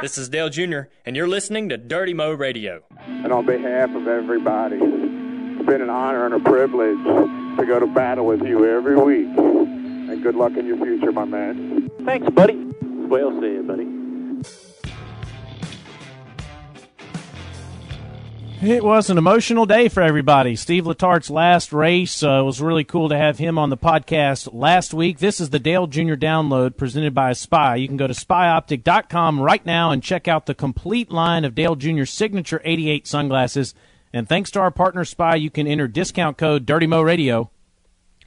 This is Dale Jr., and you're listening to Dirty Mo Radio. And on behalf of everybody, it's been an honor and a privilege to go to battle with you every week. And good luck in your future, my man. Thanks, buddy. Well said, buddy. It was an emotional day for everybody. Steve Letarte's last race uh, was really cool to have him on the podcast last week. This is the Dale Jr. download presented by Spy. You can go to spyoptic.com right now and check out the complete line of Dale Jr. signature 88 sunglasses. And thanks to our partner Spy, you can enter discount code Dirty Mo Radio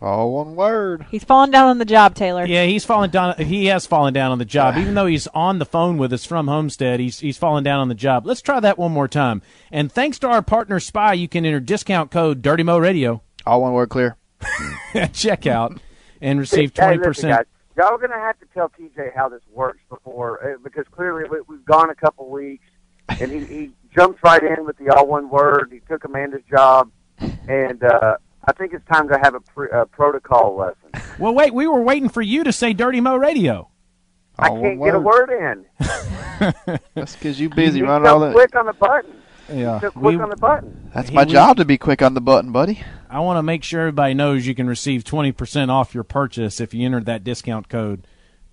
all one word. He's fallen down on the job, Taylor. Yeah, he's fallen down. He has fallen down on the job. Even though he's on the phone with us from Homestead, he's he's fallen down on the job. Let's try that one more time. And thanks to our partner Spy, you can enter discount code Dirty Mo Radio. All one word clear. at checkout and receive twenty percent. Y'all are going to have to tell TJ how this works before, uh, because clearly we've gone a couple weeks, and he, he jumped right in with the all one word. He took Amanda's job, and uh, I think it's time to have a, pre- a protocol lesson. Well, wait, we were waiting for you to say Dirty Mo Radio. I oh, can't get a word in. That's because you're busy you running all that. quick on the button. Yeah, so quick we, on the button. That's my we, job to be quick on the button, buddy. I want to make sure everybody knows you can receive twenty percent off your purchase if you enter that discount code,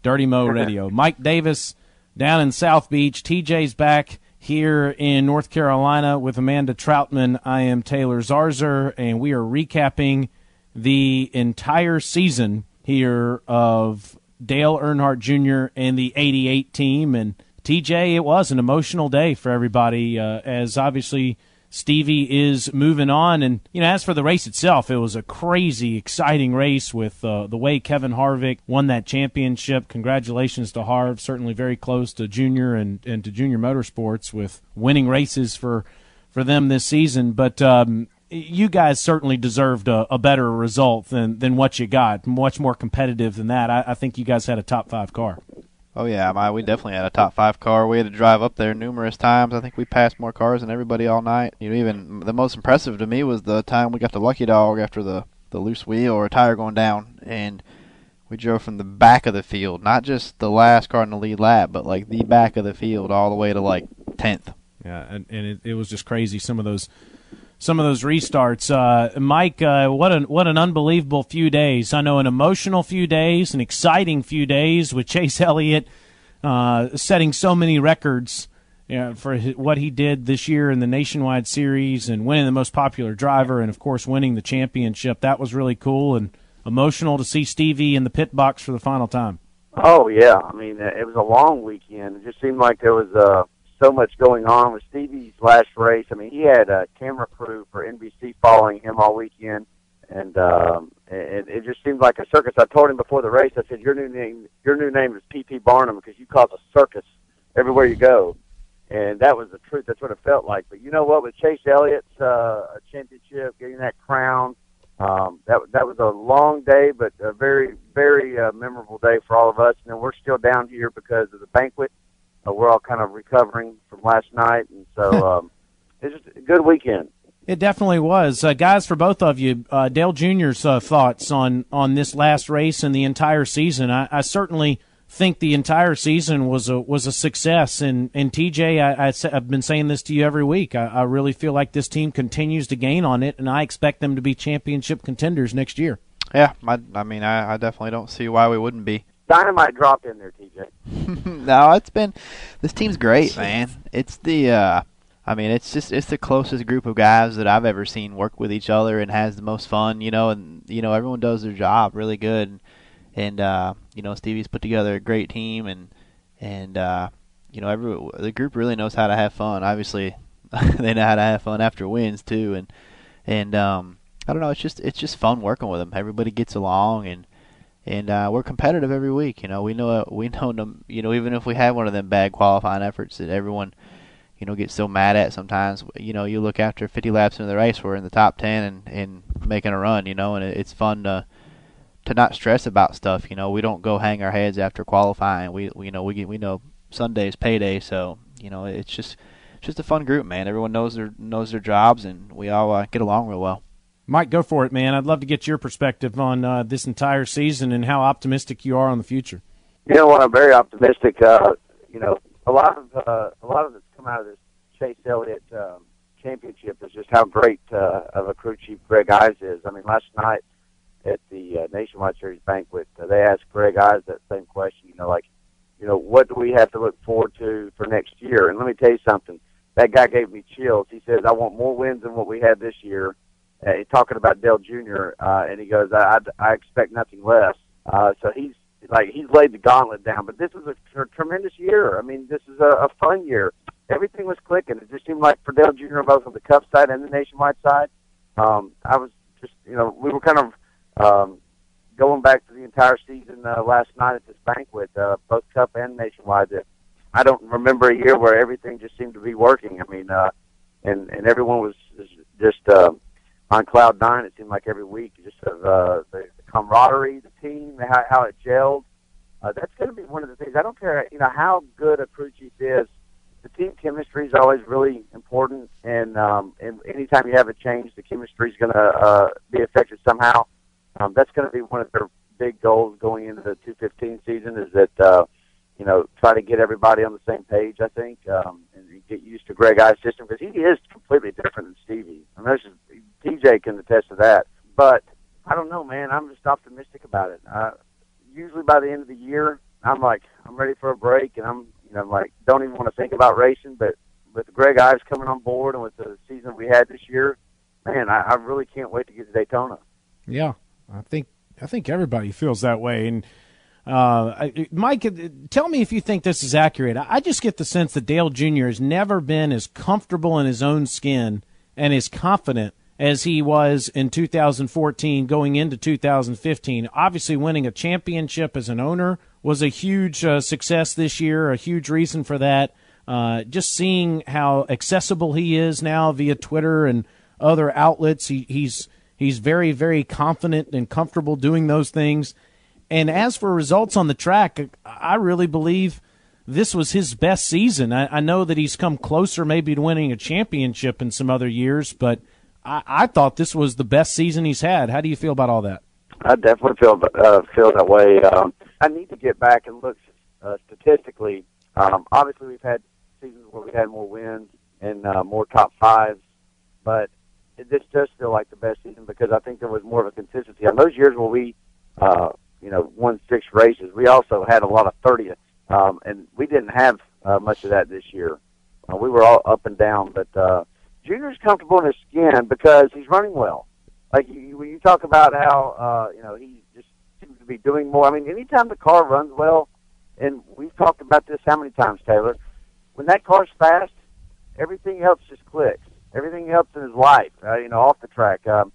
Dirty Mo Radio. Mike Davis down in South Beach. TJ's back here in North Carolina with Amanda Troutman. I am Taylor Zarzour, and we are recapping the entire season here of Dale Earnhardt Jr. and the 88 team. And TJ, it was an emotional day for everybody, uh, as obviously – Stevie is moving on. And, you know, as for the race itself, it was a crazy, exciting race with uh, the way Kevin Harvick won that championship. Congratulations to Harv, certainly very close to Junior and, and to Junior Motorsports with winning races for, for them this season. But, um, you guys certainly deserved a, a, better result than, than what you got. Much more competitive than that. I, I think you guys had a top five car. Oh yeah, my, we definitely had a top five car. We had to drive up there numerous times. I think we passed more cars than everybody all night. You know, even the most impressive to me was the time we got the lucky dog after the the loose wheel or a tire going down, and we drove from the back of the field, not just the last car in the lead lap, but like the back of the field all the way to like tenth. Yeah, and, and it, it was just crazy. Some of those some of those restarts. Uh, Mike, uh, what an what an unbelievable few days. I know an emotional few days, an exciting few days with Chase Elliott uh, setting so many records you know, for his, what he did this year in the nationwide series and winning the most popular driver, and of course winning the championship. That was really cool and emotional to see Stevie in the pit box for the final time. Oh yeah, I mean it was a long weekend. It just seemed like there was uh, so much going on with Stevie's last race. I mean, he had a camera crew for NBC following him all weekend, and um, it, it just seemed like a circus. I told him before the race, I said, "Your new name, your new name is PT Barnum because you cause a circus everywhere you go," and that was the truth. That's what it felt like. But you know what? With Chase Elliott's uh, championship, getting that crown, um, that that was a long day, but a very, very uh, memorable day for all of us. And we're still down here because of the banquet uh, we're all kind of recovering from last night, and so um, it's just a good weekend. It definitely was, uh, guys. For both of you, uh, Dale Jr.'s uh, thoughts on on this last race and the entire season. I, I, certainly think the entire season was a was a success. And and TJ, I, I, have been saying this to you every week. I, I really feel like this team continues to gain on it, and I expect them to be championship contenders next year. Yeah, I, I mean, I, I definitely don't see why we wouldn't be. Dynamite dropped in there, TJ. no, it's been this team's great, man. It's the uh I mean, it's just it's the closest group of guys that I've ever seen work with each other and has the most fun, you know, and you know, everyone does their job really good and, and uh, you know, Stevie's put together a great team and and uh, you know, every the group really knows how to have fun. Obviously, they know how to have fun after wins too and and um I don't know, it's just it's just fun working with them. Everybody gets along and and uh, we're competitive every week. You know, we know we know. You know, even if we have one of them bad qualifying efforts that everyone, you know, gets so mad at sometimes. You know, you look after 50 laps into the race, we're in the top 10 and and making a run. You know, and it's fun to to not stress about stuff. You know, we don't go hang our heads after qualifying. We, we you know we get, we know Sunday's payday, so you know it's just it's just a fun group, man. Everyone knows their knows their jobs, and we all uh, get along real well. Mike, go for it, man. I'd love to get your perspective on uh, this entire season and how optimistic you are on the future. You know what? I'm very optimistic. Uh, you know, a lot of uh, a lot of that's come out of this Chase Elliott um, championship is just how great uh, of a crew chief Greg Ives is. I mean, last night at the uh, Nationwide Series banquet, uh, they asked Greg Ives that same question. You know, like, you know, what do we have to look forward to for next year? And let me tell you something. That guy gave me chills. He says, "I want more wins than what we had this year." Uh, talking about Dale Jr. Uh, and he goes, I, I, I expect nothing less." Uh, so he's like he's laid the gauntlet down. But this is a tr- tremendous year. I mean, this is a, a fun year. Everything was clicking. It just seemed like for Dale Jr. both on the Cup side and the Nationwide side. Um, I was just, you know, we were kind of um, going back to the entire season uh, last night at this banquet, uh, both Cup and Nationwide. That I don't remember a year where everything just seemed to be working. I mean, uh, and and everyone was just uh, on cloud nine. It seemed like every week, just of uh, the, the camaraderie, the team, how, how it gelled. Uh, that's going to be one of the things. I don't care, you know, how good a crew chief is. The team chemistry is always really important, and um, and anytime you have a change, the chemistry is going to uh, be affected somehow. Um, that's going to be one of their big goals going into the 215 season. Is that uh, you know try to get everybody on the same page. I think um, and get used to Greg Ives' system because he is completely different than Stevie. I mean, this is, TJ can attest to that. But I don't know, man. I'm just optimistic about it. Uh, usually by the end of the year, I'm like, I'm ready for a break, and I'm, you know, like, don't even want to think about racing. But with Greg Ives coming on board and with the season we had this year, man, I, I really can't wait to get to Daytona. Yeah, I think I think everybody feels that way. And uh, Mike, tell me if you think this is accurate. I just get the sense that Dale Jr. has never been as comfortable in his own skin and as confident as he was in 2014 going into 2015. Obviously, winning a championship as an owner was a huge uh, success this year, a huge reason for that. Uh, just seeing how accessible he is now via Twitter and other outlets, he, he's he's very very confident and comfortable doing those things. And as for results on the track, I really believe this was his best season. I, I know that he's come closer maybe to winning a championship in some other years, but I, I thought this was the best season he's had. How do you feel about all that? I definitely feel uh, feel that way. Um, I need to get back and look uh, statistically. Um, obviously, we've had seasons where we had more wins and uh, more top fives, but this does feel like the best season because I think there was more of a consistency. On those years where we, uh, you know, won six races, we also had a lot of thirtieths, um, and we didn't have uh, much of that this year. Uh, we were all up and down, but uh, Junior's comfortable in his skin because he's running well. Like you, when you talk about how uh, you know he just seems to be doing more. I mean, anytime the car runs well, and we've talked about this how many times, Taylor? When that car's fast, everything else just clicks. Everything else in his life, uh, you know, off the track. Um,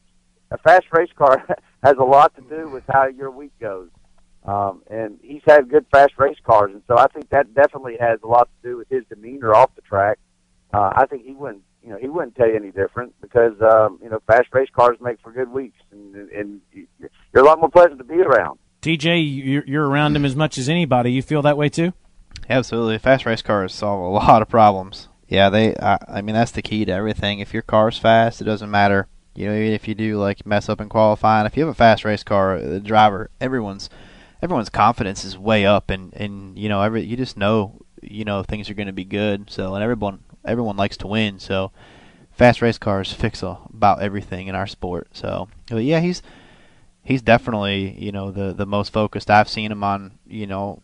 a fast race car has a lot to do with how your week goes. Um, and he's had good fast race cars, and so I think that definitely has a lot to do with his demeanor off the track. Uh, I think he wouldn't you know, he wouldn't tell you any different because, um, you know, fast race cars make for good weeks, and, and you're a lot more pleasant to be around. TJ, you're around him as much as anybody. You feel that way too? Absolutely. Fast race cars solve a lot of problems. Yeah, they. I, I mean, that's the key to everything. If your car's fast, it doesn't matter. You know, even if you do like mess up in qualifying, if you have a fast race car, the driver, everyone's everyone's confidence is way up, and and you know, every you just know, you know, things are going to be good. So, and everyone everyone likes to win, so fast race cars fix about everything in our sport. So, but yeah, he's he's definitely you know the the most focused I've seen him on you know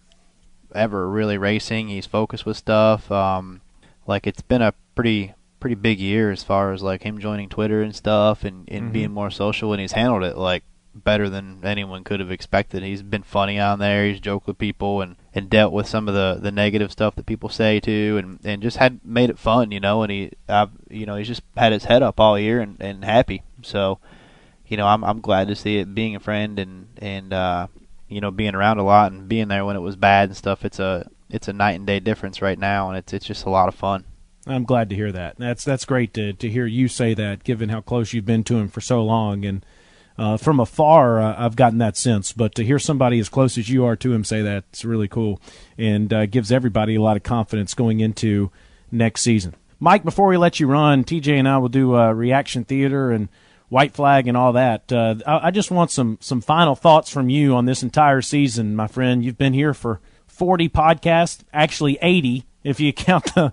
ever really racing. He's focused with stuff. Um, like it's been a pretty pretty big year as far as like him joining Twitter and stuff and and mm-hmm. being more social, and he's handled it like better than anyone could have expected. He's been funny on there. He's joked with people and, and dealt with some of the, the negative stuff that people say too, and, and just had made it fun, you know. And he, I've, you know, he's just had his head up all year and, and happy. So, you know, I'm I'm glad to see it. Being a friend and and uh, you know being around a lot and being there when it was bad and stuff. It's a it's a night and day difference right now, and it's it's just a lot of fun. I'm glad to hear that. That's that's great to to hear you say that, given how close you've been to him for so long and uh, from afar, uh, I've gotten that sense. But to hear somebody as close as you are to him say that, it's really cool and uh, gives everybody a lot of confidence going into next season. Mike, before we let you run, TJ and I will do uh, reaction theater and white flag and all that. Uh, I, I just want some some final thoughts from you on this entire season, my friend. You've been here for 40 podcasts, actually 80 if you count the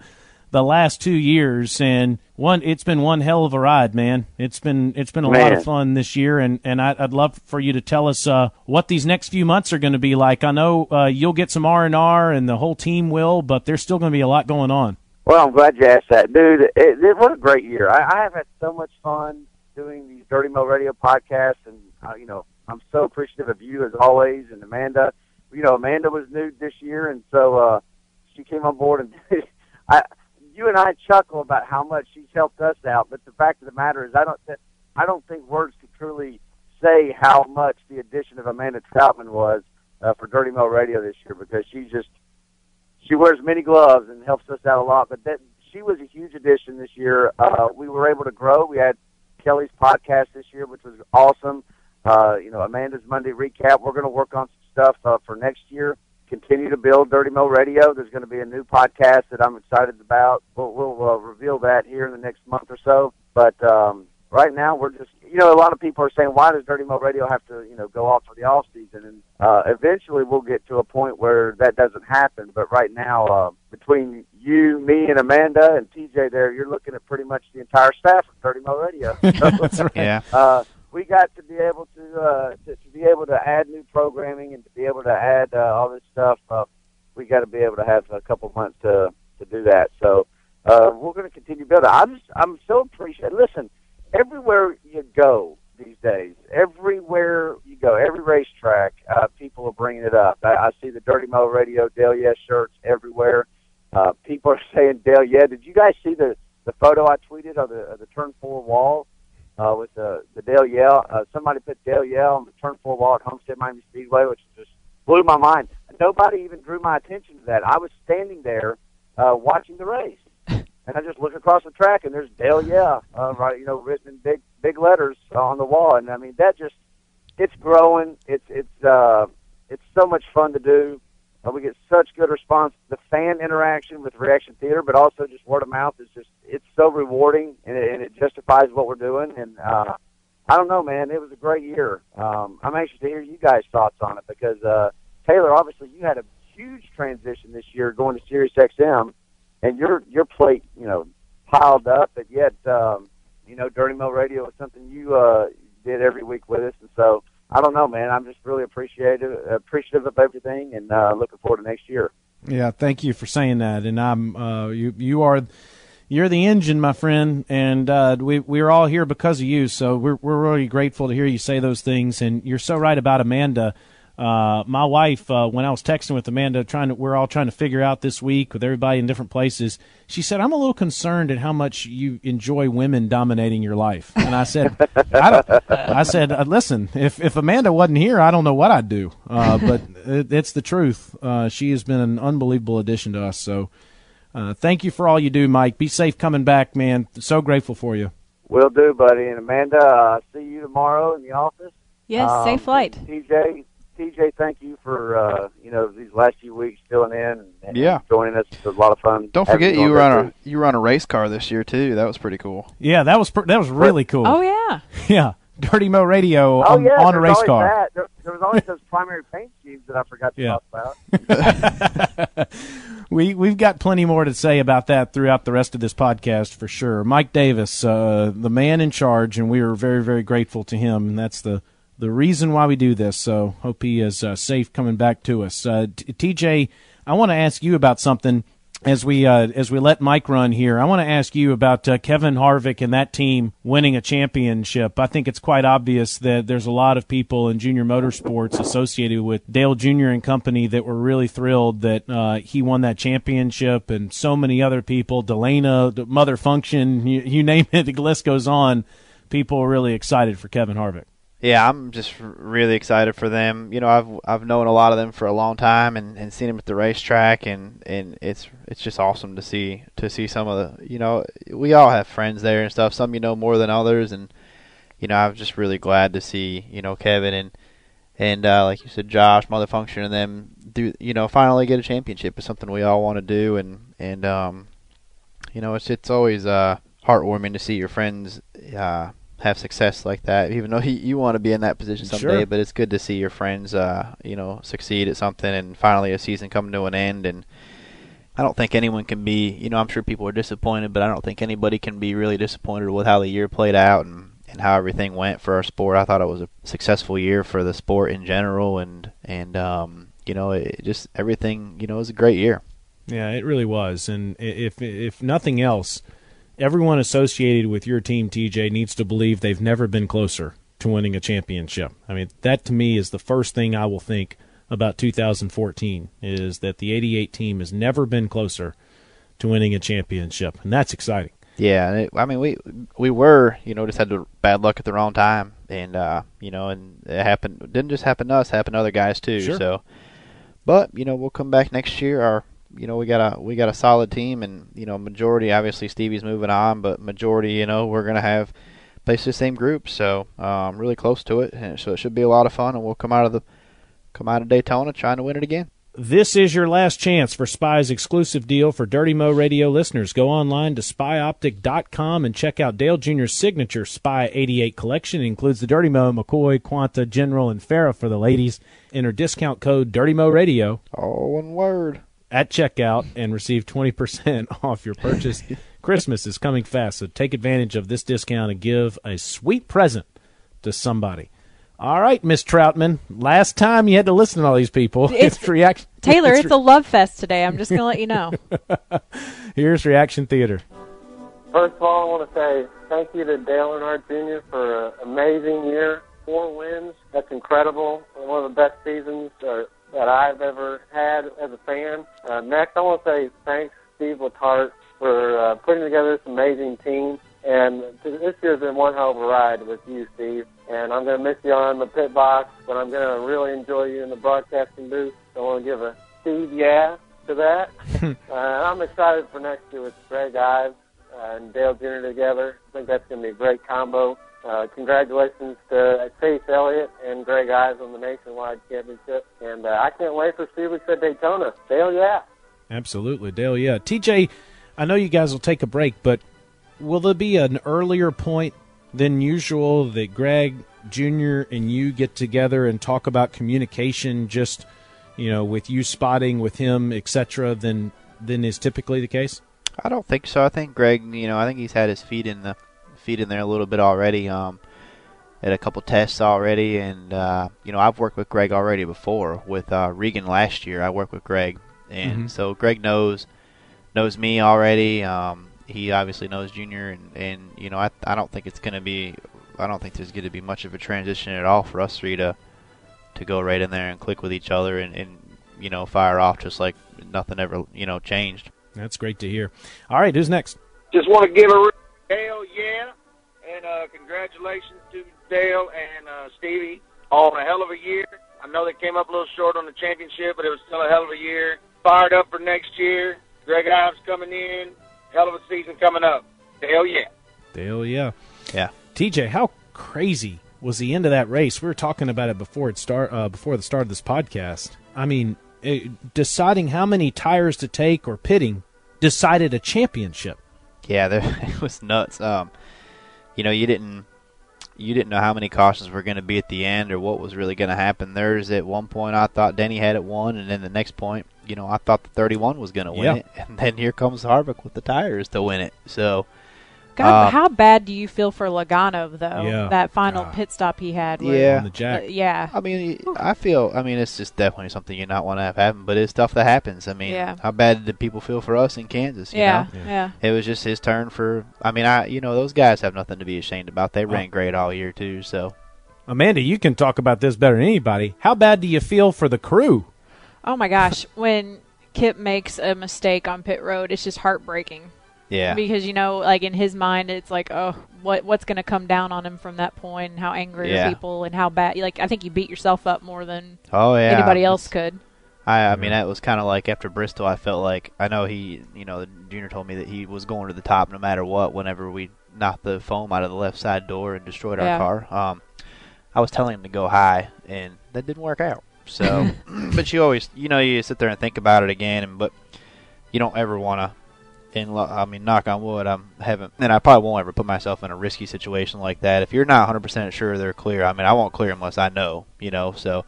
the last two years, and one it's been one hell of a ride, man. It's been it's been a lot of fun this year, and and I, I'd love for you to tell us uh, what these next few months are going to be like. I know uh, you'll get some R and R, and the whole team will, but there's still going to be a lot going on. Well, I'm glad you asked that, dude. It, it, what a great year! I, I have had so much fun doing these Dirty Mo Radio podcasts, and uh, you know, I'm so appreciative of you as always, and Amanda. You know, Amanda was new this year, and so uh, she came on board, and I, you and I chuckle about how much she's helped us out. But the fact of the matter is, I don't, th- I don't think words could truly say how much the addition of Amanda Troutman was uh, for Dirty Mo Radio this year, because she's just she wears many gloves and helps us out a lot. But that she was a huge addition this year. Uh, we were able to grow. We had Kelly's podcast this year, which was awesome. Uh, you know, Amanda's Monday recap. We're going to work on some stuff uh, for next year. Continue to build Dirty Mo Radio. There's going to be a new podcast that I'm excited about. We'll, we'll uh, reveal that here in the next month or so. But um, right now, we're just, you know, a lot of people are saying, why does Dirty Mo Radio have to, you know, go off for the off season? And uh, eventually, we'll get to a point where that doesn't happen. But right now, uh, between you, me, and Amanda and TJ, there, you're looking at pretty much the entire staff of Dirty Mo Radio. So, That's right. Yeah. uh, we got to be able to, uh, to to be able to add new programming and to be able to add uh, all this stuff. Uh, we got to be able to have a couple months to to do that. So uh, we're going to continue building. I'm just I'm so appreciative. Listen, everywhere you go these days, everywhere you go, every racetrack, uh, people are bringing it up. I, I see the Dirty Mo Radio Dale Yeah shirts everywhere. Uh, people are saying Dale Yeah. Did you guys see the the photo I tweeted of the of the turn four wall? Uh, with the the Dale Yell. Uh, somebody put Dale Yell on the turn four wall at Homestead Miami Speedway, which just blew my mind. Nobody even drew my attention to that. I was standing there uh, watching the race, and I just look across the track, and there's Dale Yell, uh, right, you know, written in big big letters on the wall. And I mean, that just it's growing. It's it's uh, it's so much fun to do. We get such good response. The fan interaction with Reaction Theater, but also just word of mouth is just it's so rewarding and it, and it justifies what we're doing. And uh, I don't know, man, it was a great year. Um, I'm anxious to hear you guys' thoughts on it because uh, Taylor, obviously, you had a huge transition this year going to Sirius XM, and your your plate, you know, piled up, but yet, um, you know, Dirty Mo Radio was something you uh, did every week with us, and so. I don't know, man. I'm just really appreciative appreciative of everything, and uh, looking forward to next year. Yeah, thank you for saying that. And I'm uh, you you are you're the engine, my friend, and uh, we we're all here because of you. So we're we're really grateful to hear you say those things. And you're so right about Amanda. Uh, my wife, uh, when I was texting with Amanda, trying to, we're all trying to figure out this week with everybody in different places. She said, "I'm a little concerned at how much you enjoy women dominating your life." And I said, "I, don't, I said, uh, listen, if if Amanda wasn't here, I don't know what I'd do. Uh, but it, it's the truth. Uh, she has been an unbelievable addition to us. So, uh, thank you for all you do, Mike. Be safe coming back, man. So grateful for you. Will do, buddy. And Amanda, uh, see you tomorrow in the office. Yes, Um, safe flight. TJ, TJ, thank you for uh, you know these last few weeks filling in and, and Yeah. joining us. It's a lot of fun. Don't forget you you on run a too. you run a race car this year too. That was pretty cool. Yeah, that was pr- that was really cool. Oh yeah. Yeah, Dirty Mo Radio Oh on, yeah, on a race car. That. There, there was always those primary paint schemes that I forgot to Yeah. talk about. we we've got plenty more to say about that throughout the rest of this podcast for sure. Mike Davis, uh, the man in charge, and we are very very grateful to him, and that's the the reason why we do this. So hope he is uh, safe coming back to us. Uh, TJ, I want to ask you about something as we uh, as we let Mike run here. I want to ask you about uh, Kevin Harvick and that team winning a championship. I think it's quite obvious that there's a lot of people in junior motorsports associated with Dale Jr. and company that were really thrilled that uh, he won that championship, and so many other people, Delana, Mother Function, you, you name it, the list goes on. People are really excited for Kevin Harvick. Yeah, I'm just really excited for them. You know, I've I've known a lot of them for a long time and, and seen them at the racetrack, and, and it's it's just awesome to see to see some of the you know we all have friends there and stuff. Some you know more than others, and you know I'm just really glad to see you know Kevin and and uh, like you said, Josh, Mother Function, and them do you know finally get a championship is something we all want to do, and and um, you know it's it's always uh heartwarming to see your friends uh have success like that. Even though you, you want to be in that position someday, Sure. but it's good to see your friends, uh, you know, succeed at something and finally a season come to an end and I don't think anyone can be. You know, I'm sure people are disappointed, but I don't think anybody can be really disappointed with how the year played out and and how everything went for our sport. I thought it was a successful year for the sport in general, and and um, you know, it just everything. You know, it was a great year. Yeah, it really was. And if if nothing else, everyone associated with your team, TJ, needs to believe they've never been closer to winning a championship. I mean, that to me is the first thing I will think about 2014 is that the 88 team has never been closer to winning a championship, and that's exciting. Yeah, it, I mean we we were you know just had the bad luck at the wrong time, and uh, you know and it happened it didn't just happen to us, happened to other guys too. Sure. So, but you know we'll come back next year. Our you know we got a we got a solid team, and you know majority obviously Stevie's moving on, but majority you know we're gonna have basically the same group, so um, really close to it, and so it should be a lot of fun, and we'll come out of the come out of Daytona trying to win it again. This is your last chance for Spy's exclusive deal for Dirty Mo Radio listeners. Go online to spyoptic.com and check out Dale Jr.'s signature Spy 88 collection. It includes the Dirty Mo, McCoy, Quanta, General, and Farrah for the ladies. Enter discount code Dirty Mo Radio All one word. At checkout and receive 20% off your purchase. Christmas is coming fast, so take advantage of this discount and give a sweet present to somebody. All right, Miss Troutman. Last time you had to listen to all these people. It's- reaction. Taylor, it's a love fest today. I'm just going to let you know. Here's reaction theater. First of all, I want to say thank you to Dale Earnhardt Jr. for an amazing year. Four wins. That's incredible. One of the best seasons uh, that I've ever had as a fan. Uh, next, I want to say thanks, Steve Letarte, for uh, putting together this amazing team. And this year's been one hell of a ride with you, Steve. And I'm going to miss you on the pit box, but I'm going to really enjoy you in the broadcasting booth. So I want to give a Steve yeah to that. uh, I'm excited for next year with Greg Ives and Dale Jr. together. I think that's going to be a great combo. Uh, congratulations to Chase Elliott and Greg Ives on the nationwide championship. And uh, I can't wait for Steve at Daytona. Dale, yeah. Absolutely, Dale. Yeah, TJ. I know you guys will take a break, but will there be an earlier point than usual that Greg Jr. and you get together and talk about communication? Just you know, with you spotting with him, etc. Than than is typically the case. I don't think so. I think Greg, you know, I think he's had his feet in the feet in there a little bit already. Um, at a couple tests already, and uh, you know, I've worked with Greg already before with uh, Regan last year. I worked with Greg, and Mhm. so Greg knows knows me already. Um, he obviously knows Junior, and and you know, I I don't think it's gonna be. I don't think there's going to be much of a transition at all for us three to to go right in there and click with each other and, and you know fire off just like nothing ever you know changed. That's great to hear. All right, who's next? Just want to give a real Dale, yeah, and uh, congratulations to Dale and uh, Stevie on a hell of a year. I know they came up a little short on the championship, but it was still a hell of a year. Fired up for next year. Greg Ives coming in. Hell of a season coming up. Dale, yeah. Dale, yeah. Yeah. TJ, how crazy was the end of that race? We were talking about it before it start uh, before the start of this podcast. I mean, it, deciding how many tires to take or pitting decided a championship. Yeah, there, it was nuts. Um, you know, you didn't you didn't know how many cautions were going to be at the end or what was really going to happen. There's at one point I thought Denny had it won, and then the next point, you know, I thought the 31 was going to win Yeah. it, and then here comes Harvick with the tires to win it. So God, Um, how bad do you feel for Logano though? Yeah. That final God. pit stop he had. where- Yeah. on the jack. Uh, yeah. I mean, I feel. I mean, it's just definitely something you not want to have happen, but it's stuff that happens. I mean, Yeah. how bad did people feel for us in Kansas? You Yeah. know? Yeah. It was just his turn for. I mean, I you know those guys have nothing to be ashamed about. They Oh. ran great all year too. So Amanda, you can talk about this better than anybody. How bad do you feel for the crew? Oh my gosh, when Kip makes a mistake on pit road, it's just heartbreaking. Yeah, Because you know, like in his mind, it's like, oh, what what's going to come down on him from that point, and how angry Yeah. are people, and how bad. Like I think you beat yourself up more than oh yeah. anybody else It's- could. I I mean that was kind of like after Bristol. I felt like I know he you know the junior told me that he was going to the top no matter what. Whenever we knocked the foam out of the left side door and destroyed our Yeah. car, um, I was telling him to go high, and that didn't work out. So, but you always you know you sit there and think about it again, and but you don't ever want to. And lo- I mean, knock on wood, I'm haven't, and I probably won't ever put myself in a risky situation like that. If you're not 100% sure they're clear, I mean, I won't clear unless I know, you know. So,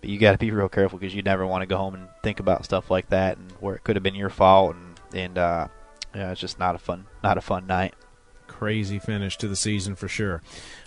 but you got to be real careful because you never want to go home and think about stuff like that and where it could have been your fault and and uh, yeah, it's just not a fun not a fun night. Crazy finish to the season for sure.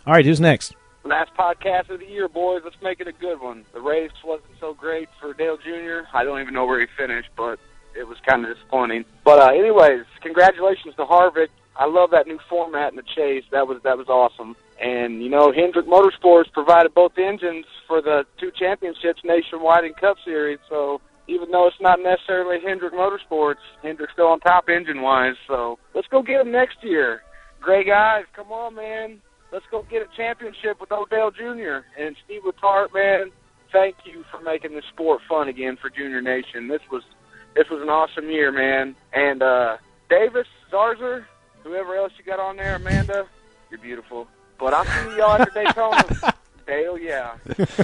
All right, who's next? Last podcast of the year, boys. Let's make it a good one. The race wasn't so great for Dale Jr. I don't even know where he finished, but it was kind of disappointing. But uh, anyways, congratulations to Harvick. I love that new format in the chase. That was that was awesome. And you know, Hendrick Motorsports provided both engines for the two championships nationwide in Cup Series. So even though it's not necessarily Hendrick Motorsports, Hendrick's still on top engine wise. So let's go get him next year. Great guys, come on, man. Let's go get a championship with Odell Jr. and Steve Letarte, man. Thank you for making this sport fun again for Junior Nation. This was this was an awesome year, man. And uh Davis, Zarzour, whoever else you got on there, Amanda, you're beautiful. But I'll see y'all after Daytona. Hell yeah.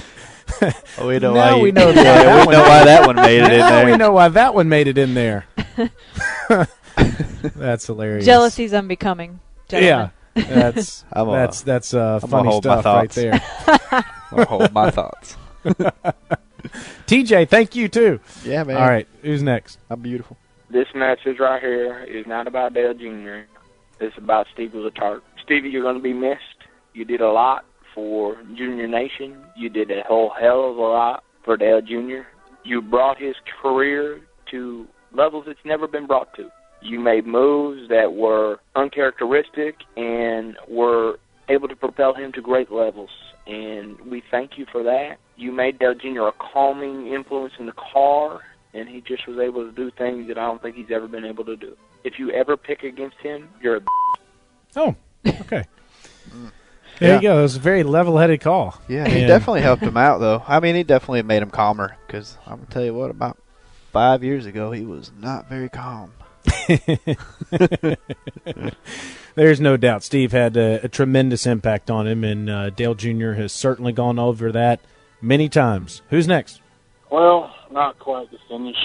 Oh, we know Now why you, we know yeah, that we know why that one made it in there. we know why that one made it in there. That's hilarious. Jealousy's unbecoming. Yeah, that's I'm a- that's that's uh, funny stuff right there. I'll hold my thoughts. TJ, thank you too. Yeah, man. All right, who's next? I'm beautiful. This message right here is not about Dale Jr. It's about Stevie Letarte. Stevie, you're going to be missed. You did a lot for Junior Nation. You did a whole hell of a lot for Dale Jr. You brought his career to levels it's never been brought to. You made moves that were uncharacteristic and were able to propel him to great levels. And we thank you for that. You made Dale Jr. a calming influence in the car, and he just was able to do things that I don't think he's ever been able to do. If you ever pick against him, you're a Oh, okay. There Yeah. you go. It was a very level-headed call. Yeah, he And- definitely helped him out, though. I mean, he definitely made him calmer. Because I'm gonna tell you what, about five years ago, he was not very calm. There's no doubt Steve had a, a tremendous impact on him, and uh, Dale Jr. has certainly gone over that many times. Who's next? Well, not quite the finish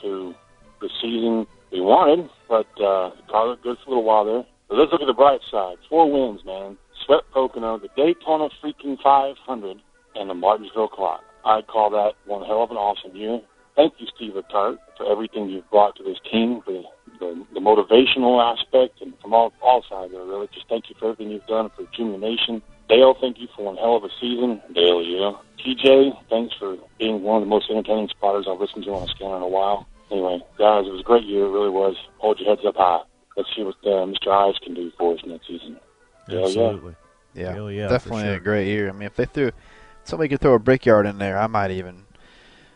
to the season we wanted, but uh, car looked good for a little while there. But let's look at the bright side. Four wins, man. Swept Pocono, the Daytona freaking 500, and the Martinsville Clock. I'd call that one hell of an awesome year. Thank you, Steve Letarte, for everything you've brought to this team, for the, the motivational aspect, and from all, all sides there, really. Just thank you for everything you've done for Junior Nation. Dale, thank you for one hell of a season. Dale, yeah. TJ, thanks for being one of the most entertaining spotters I've listened to on a scanner in a while. Anyway, guys, it was a great year. It really was. Hold your heads up high. Let's see what uh, Mr. Ives can do for us next season. Dale, yeah. Absolutely. Yeah, Hell yeah, definitely sure. a great year. I mean, if they threw somebody could throw a brickyard in there, I might even.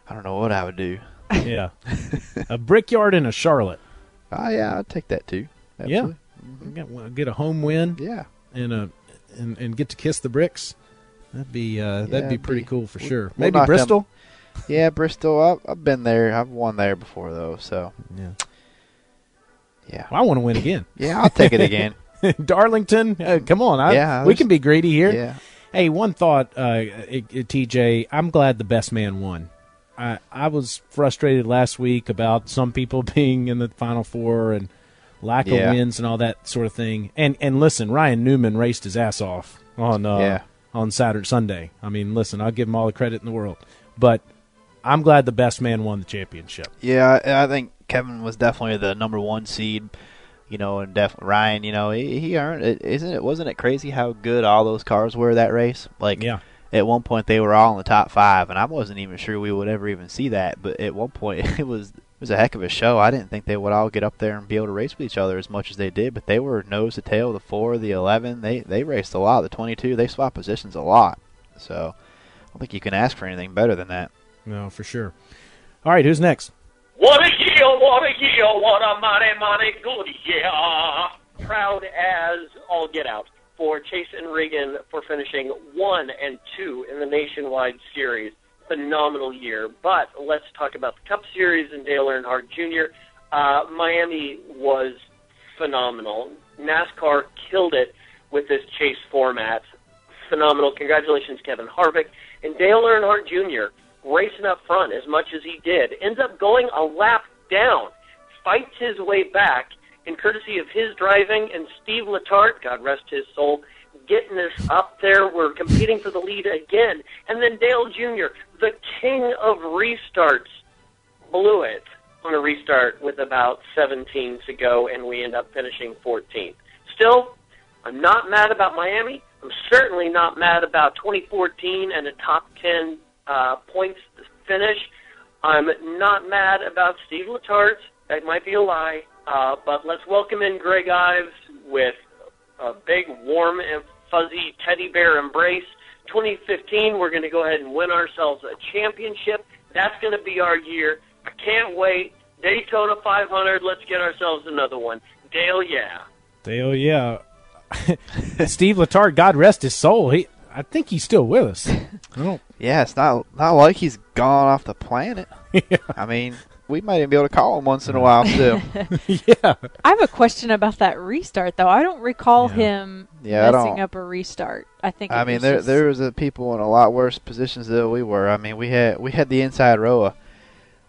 I don't know what I would do. Yeah, a brickyard in a Charlotte. Oh yeah, I'd take that too. Absolutely. Get, well, get a home win. Yeah. and a and, and get to kiss the bricks. That'd be uh, that'd be pretty be- cool for we'll- sure. we'll Maybe them- Bristol. Yeah, Bristol. I've, I've been there. I've won there before though. So Yeah. Yeah. I want to win again. Yeah, I'll take it again. Darlington, uh, come on. I, Yeah, we can be greedy here. Yeah. Hey, one thought, uh, uh, TJ. I'm glad the best man won. I I was frustrated last week about some people being in the final four and lack Yeah. of wins and all that sort of thing. And and listen, Ryan Newman raced his ass off on uh, Yeah. on Saturday Sunday. I mean, listen, I'll give him all the credit in the world, but I'm glad the best man won the championship. Yeah, I, I think Kevin was definitely the number one seed. You know, and def- Ryan, you know, he, he earned it. Isn't it? Wasn't it crazy how good all those cars were that race? Like, Yeah. At one point they were all in the top five, and I wasn't even sure we would ever even see that. But at one point, it was it was a heck of a show. I didn't think they would all get up there and be able to race with each other as much as they did. But they were nose to tail. The four, the eleven, they they raced a lot. The twenty-two, they swapped positions a lot. So I don't think you can ask for anything better than that. No, for sure. All right, who's next? What a year, what a year, what a mighty, mighty good year. Proud as all get out for Chase and Regan for finishing one and two in the nationwide series. Phenomenal year. But let's talk about the Cup Series and Dale Earnhardt Jr. Uh, Miami was phenomenal. NASCAR killed it with this chase format. Phenomenal. Congratulations, Kevin Harvick. And Dale Earnhardt Jr. racing up front as much as he did, ends up going a lap down, fights his way back, and courtesy of his driving and Steve Letarte, God rest his soul, getting us up there. We're competing for the lead again. And then Dale Jr., the king of restarts, blew it on a restart with about 17 to go, and we end up finishing 14th. Still, I'm not mad about Miami. I'm certainly not mad about 2014 and a top 10 uh, points finish. I'm not mad about Steve Letarte. That might be a lie. Uh, but let's welcome in Greg Ives with a big, warm, and fuzzy teddy bear embrace. 2015, we're going to go ahead and win ourselves a championship. That's going to be our year. I can't wait. Daytona 500, let's get ourselves another one. Dale, yeah. Dale, yeah. Steve Letarte, God rest his soul. He, I think he's still with us. I don't. Yeah, it's not not like he's gone off the planet. I mean, we might even be able to call him once in a while still. yeah. I have a question about that restart, though. I don't recall him Yeah, I messing don't- up a restart. I think. I mean, there there was people in a lot worse positions than we were. I mean, we had we had the inside row. Uh,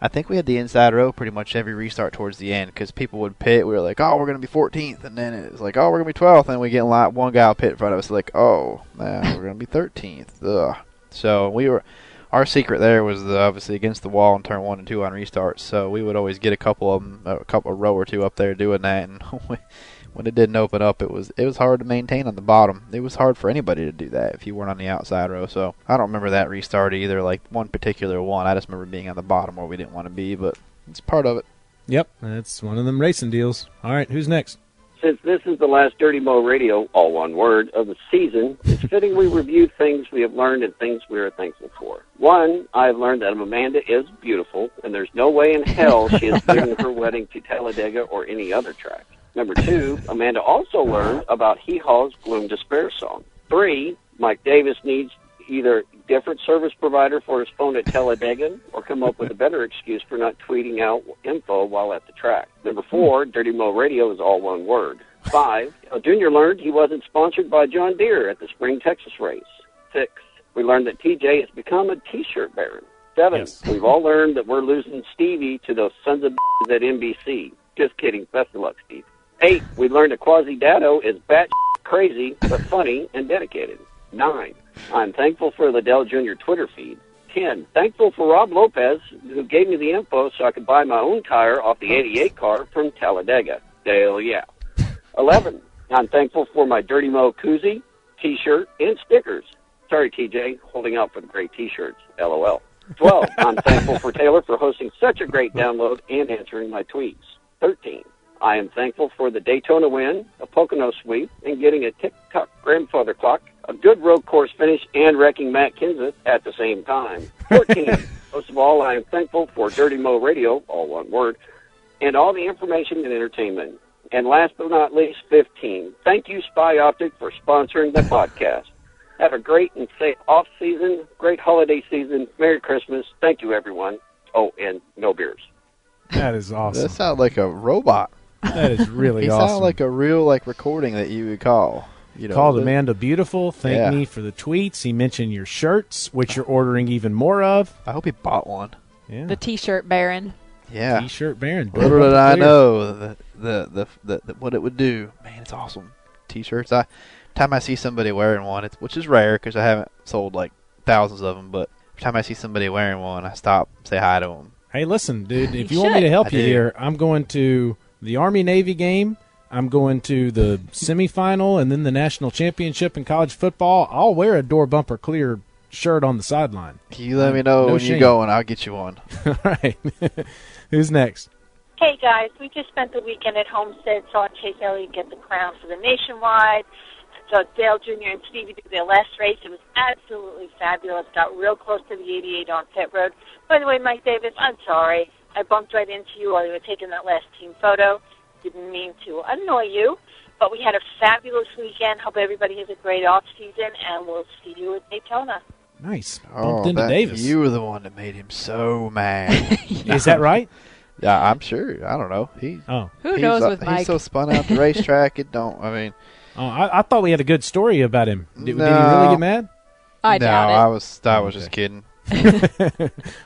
I think we had the inside row pretty much every restart towards the end because people would pit. We were like, oh, we're gonna be 14th, and then it was like, oh, we're gonna be 12th, and we get in line. One guy will pit in front of us, like, oh, man, we're gonna be 13th. Ugh. So we were. Our secret there was the, obviously against the wall in turn one and two on restarts. So we would always get a couple of them, a couple row or two up there doing that, and when it didn't open up, it was it was hard to maintain on the bottom. It was hard for anybody to do that if you weren't on the outside row. So I don't remember that restart either. Like one particular one, I just remember being on the bottom where we didn't want to be, but it's part of it. Yep, that's one of them racing deals. All right, who's next? Since this is the last Dirty Mo Radio, all one word, of the season, it's fitting we review things we have learned and things we are thankful for. One, I have learned that Amanda is beautiful, and there's no way in hell she is bringing her wedding to Talladega or any other track. Number two, Amanda also learned about Hee Haw's Gloom Despair song. Three, Mike Davis needs either different service provider for his phone at Talladega or come up with a better excuse for not tweeting out info while at the track. Number four, Dirty Mo Radio is all one word. Five, a junior learned he wasn't sponsored by John Deere at the Spring Texas race. Six, we learned that TJ has become a T-shirt baron. Seven, we've all learned that we're losing Stevie to those sons of at NBC. Just kidding. Best of luck, Steve. Eight, we learned that Quasi Dado is bat crazy but funny and dedicated. Nine, I'm thankful for the Dale Jr. Twitter feed. Ten, thankful for Rob Lopez, who gave me the info so I could buy my own tire off the 88 car from Talladega. Dale, yeah. Eleven, I'm thankful for my Dirty Mo koozie, T-shirt, and stickers. Sorry, TJ, holding out for the great T-shirts. LOL. 12. I'm thankful for Taylor for hosting such a great download and answering my tweets. 13. I am thankful for the Daytona win, a Pocono sweep, and getting a tick-tock grandfather clock, a good road course finish, and wrecking Matt Kenseth at the same time. 14. Most of all, I am thankful for Dirty Mo Radio, all one word, and all the information and entertainment. And last but not least, 15. Thank you, Spy Optic, for sponsoring the podcast. Have a great and safe off season, great holiday season. Merry Christmas. Thank you, everyone. Oh, and no beers. That is awesome. That sounds like a robot. That is really he awesome. sounded like a real like recording that you would call. You know, Called the- Amanda beautiful. Thank Yeah. me for the tweets. He mentioned your shirts, which you're ordering even more of. I hope he bought one. Yeah. the T-shirt Baron. Yeah. T-shirt Baron. Little did I know the the, the the the what it would do. Man, it's awesome. T-shirts. I time I see somebody wearing one, it's which is rare because I haven't sold like thousands of them. But every time I see somebody wearing one, I stop, say hi to them. Hey, listen, dude. If you, You want me to help I you do. here, I'm going to the Army Navy game. I'm going to the semifinal and then the national championship in college football. I'll wear a door bumper clear shirt on the sideline. Can you let me know No when shame. you go, and I'll get you one. All right. Who's next? Hey guys, we just spent the weekend at Homestead, saw Chase Elliott get the crown for the nationwide. Saw Dale Jr. and Stevie do their last race. It was absolutely fabulous. Got real close to the 88 on pit road. By the way, Mike Davis, I'm sorry. I bumped right into you while you were taking that last team photo. Didn't mean to annoy you, but we had a fabulous weekend. Hope everybody has a great off season, and we'll see you at Daytona. Nice. Oh, Bumped into that- Davis. You were the one that made him so mad. Is that right? Yeah, I'm sure. I don't know. He. Oh. Who he's, knows uh, with He's so spun out the racetrack. It don't. I mean, Oh, I, I thought we had a good story about him. Did, did he really get mad? I no, doubt it. I was. I was just kidding.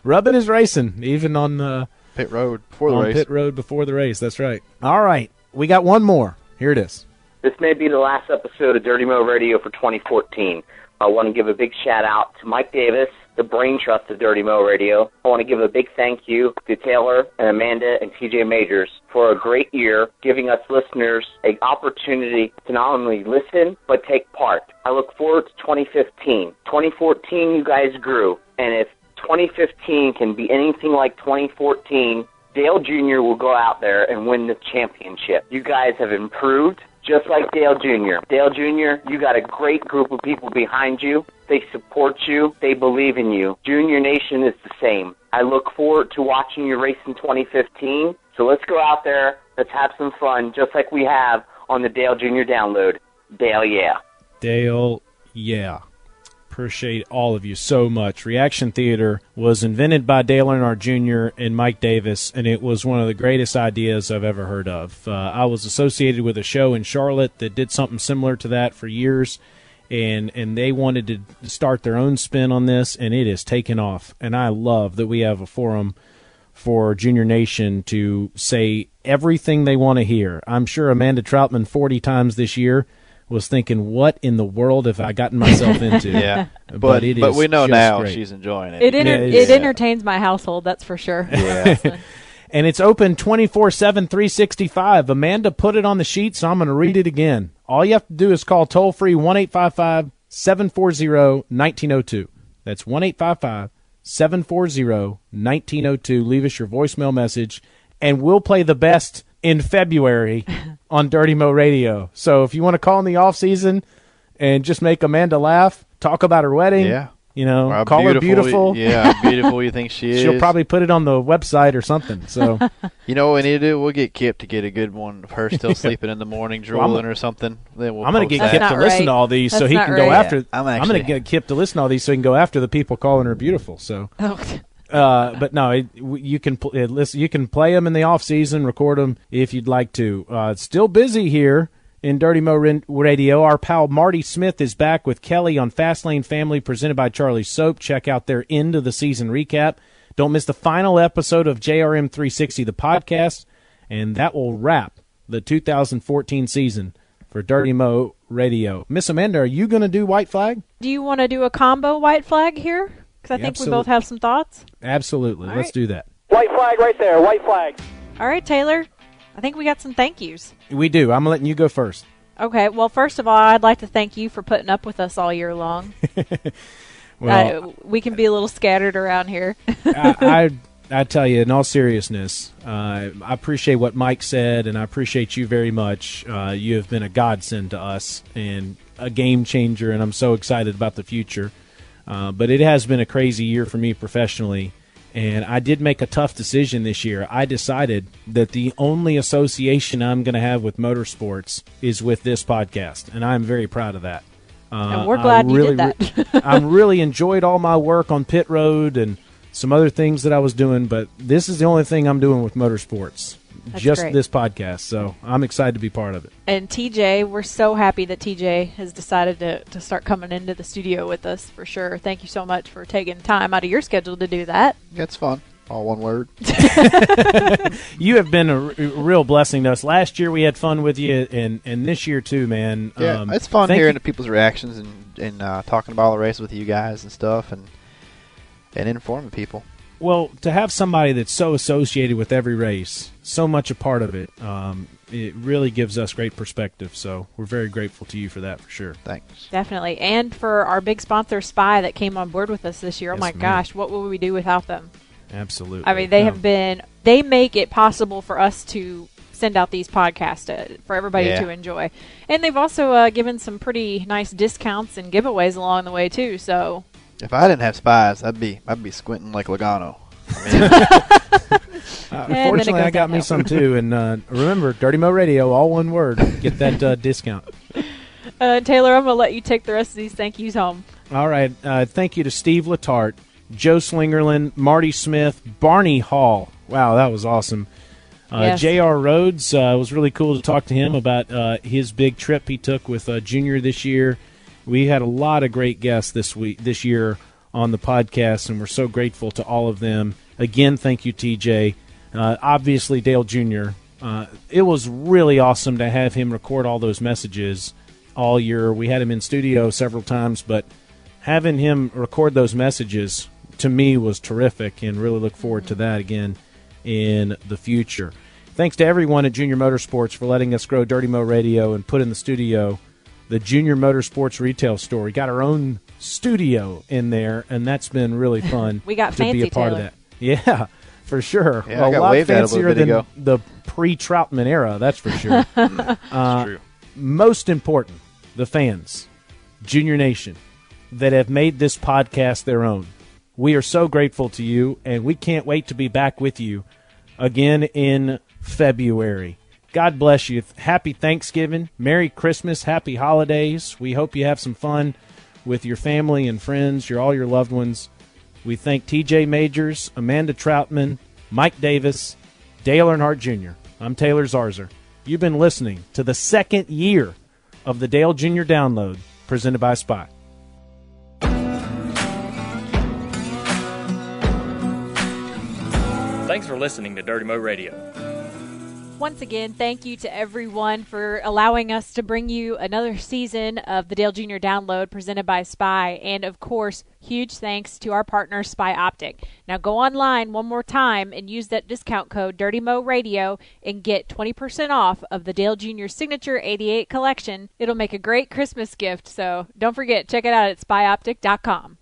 Rubbing his racing, even on uh, Pit road before the on race. pit road before the race. That's right. All right, we got one more. Here it is. This may be the last episode of Dirty Mo Radio for 2014. I want to give a big shout out to Mike Davis, the brain trust of Dirty Mo Radio. I want to give a big thank you to Taylor and Amanda and TJ Majors for a great year, giving us listeners an opportunity to not only listen, but take part. I look forward to 2015. 2014, you guys grew. And if 2015 can be anything like 2014, Dale Jr. will go out there and win the championship. You guys have improved just like Dale Jr. Dale Jr., you got a great group of people behind you. They support you. They believe in you. Junior Nation is the same. I look forward to watching you race in 2015. So let's go out there. Let's have some fun, just like we have on the Dale Jr. download. Dale, yeah. Dale, yeah. Appreciate all of you so much. Reaction Theater was invented by Dale Earnhardt Jr. and Mike Davis, and it was one of the greatest ideas I've ever heard of. Uh, I was associated with a show in Charlotte that did something similar to that for years, and and they wanted to start their own spin on this, and it has taken off. And I love that we have a forum for Junior Nation to say everything they want to hear. I'm sure Amanda Troutman 40 times this year was thinking, "What in the world have I gotten myself into?" Yeah, but, but it but is we know now great. she's enjoying it. It enter- Yeah, it's- it entertains my household, that's for sure. Yeah. and it's open 24 7 365 amanda put it on the sheet so i'm going to read it again all you have to do is call toll free 1-855 740 1902 that's 1-855 740 1902 leave us your voicemail message and we'll play the best in february on dirty mo radio so if you want to call in the off season and just make amanda laugh talk about her wedding Yeah. you know Or how call her beautiful Yeah, beautiful you think she is. she'll probably put it on the website or something so You know what we need to do? We'll get Kip to get a good one of her still sleeping in the morning, Well, drooling or something. Then we'll I'm going to get. Kip to listen to all these so he can go after. I'm I'm, going to get Kip to listen to all these so he can go after the people calling her beautiful. So, Oh. Uh, but no, it, you can uh, listen. You can play them in the off season, record them if you'd like to. Uh, still busy here in Dirty Mo Radio. Our pal Marty Smith is back with Kelly on Fastlane Family, presented by Charlie Soap. Check out their end of the season recap. Don't miss the final episode of JRM 360, the podcast, and that will wrap the 2014 season for Dirty Mo Radio. Miss Amanda, are you going to do White Flag? Do you want to do a combo white flag here? Because I think we both have some thoughts. Absolutely. All Let's right. do that. White flag right there. White flag. All right, Taylor. I think we got some thank yous. We do. I'm letting you go first. Okay, well, first of all, I'd like to thank you for putting up with us all year long. Well, uh, we can be a little scattered around here. I, I I tell you, in all seriousness, uh, I appreciate what Mike said, and I appreciate you very much. Uh, you have been a godsend to us and a game changer, and I'm so excited about the future. Uh, but it has been a crazy year for me professionally, and I did make a tough decision this year. I decided that the only association I'm going to have with motorsports is with this podcast, and I'm very proud of that. Uh, And we're I glad you did that. I really enjoyed all my work on pit road and some other things that I was doing, but this is the only thing I'm doing with motorsports. That's just great. this podcast, so I'm excited to be part of it. And TJ, we're so happy that TJ has decided to, to start coming into the studio with us for sure. Thank you so much for taking time out of your schedule to do that. That's fun. All one word. You have been a r- real blessing to us. Last year we had fun with you, and and this year too, man. Yeah, Um, it's fun hearing you- the people's reactions and and uh, talking about all the races with you guys and stuff, and and informing people. Well, to have somebody that's so associated with every race, so much a part of it, um, it really gives us great perspective. So we're very grateful to you for that, for sure. Thanks. Definitely. And for our big sponsor, Spy, that came on board with us this year. oh Yes, my ma'am. gosh, what would we do without them? Absolutely. I mean, they No. have been, they make it possible for us to send out these podcasts uh, for everybody Yeah. to enjoy. And they've also uh, given some pretty nice discounts and giveaways along the way, too. So, If I didn't have spies, I'd be I'd be squinting like Logano. Uh, then it fortunately, goes I got me downhill. some too. And uh, remember, Dirty Mo Radio, all one word. Get that uh, discount. uh, Taylor, I'm going to let you take the rest of these thank yous home. All right. Uh, thank you to Steve Letarte, Joe Slingerland, Marty Smith, Barney Hall. Wow, that was awesome. Uh, Yes. J.R. Rhodes uh, was really cool to talk to him about uh, his big trip he took with uh, Junior this year. We had a lot of great guests this week, this year on the podcast, and we're so grateful to all of them. Again, thank you, TJ. Uh, obviously, Dale Jr. Uh, it was really awesome to have him record all those messages all year. We had him in studio several times, but having him record those messages to me was terrific and really look forward to that again in the future. Thanks to everyone at Junior Motorsports for letting us grow Dirty Mo Radio and put in the studio the Junior Motorsports retail store. We got our own studio in there, and that's been really fun. We got to fancy, be a part Taylor. of that. Yeah, for sure. Yeah, I a got lot waved at a fancier little bit than ago. the pre-Troutman era, that's for sure. Uh, true. Most important, the fans, Junior Nation, that have made this podcast their own. We are so grateful to you, and we can't wait to be back with you again in February. God bless you. Happy Thanksgiving. Merry Christmas. Happy holidays. We hope you have some fun with your family and friends, your all your loved ones. We thank TJ Majors, Amanda Troutman, Mike Davis, Dale Earnhardt Jr. I'm Taylor Zarzour. You've been listening to the second year of the Dale Jr. Download presented by Spot. Thanks for listening to Dirty Mo Radio. Once again, thank you to everyone for allowing us to bring you another season of the Dale Jr. Download presented by Spy. And of course, huge thanks to our partner, Spy Optic. Now go online one more time and use that discount code Dirty Mo Radio and get 20% off of the Dale Jr. Signature 88 collection. It'll make a great Christmas gift, so don't forget, check it out at spyoptic.com.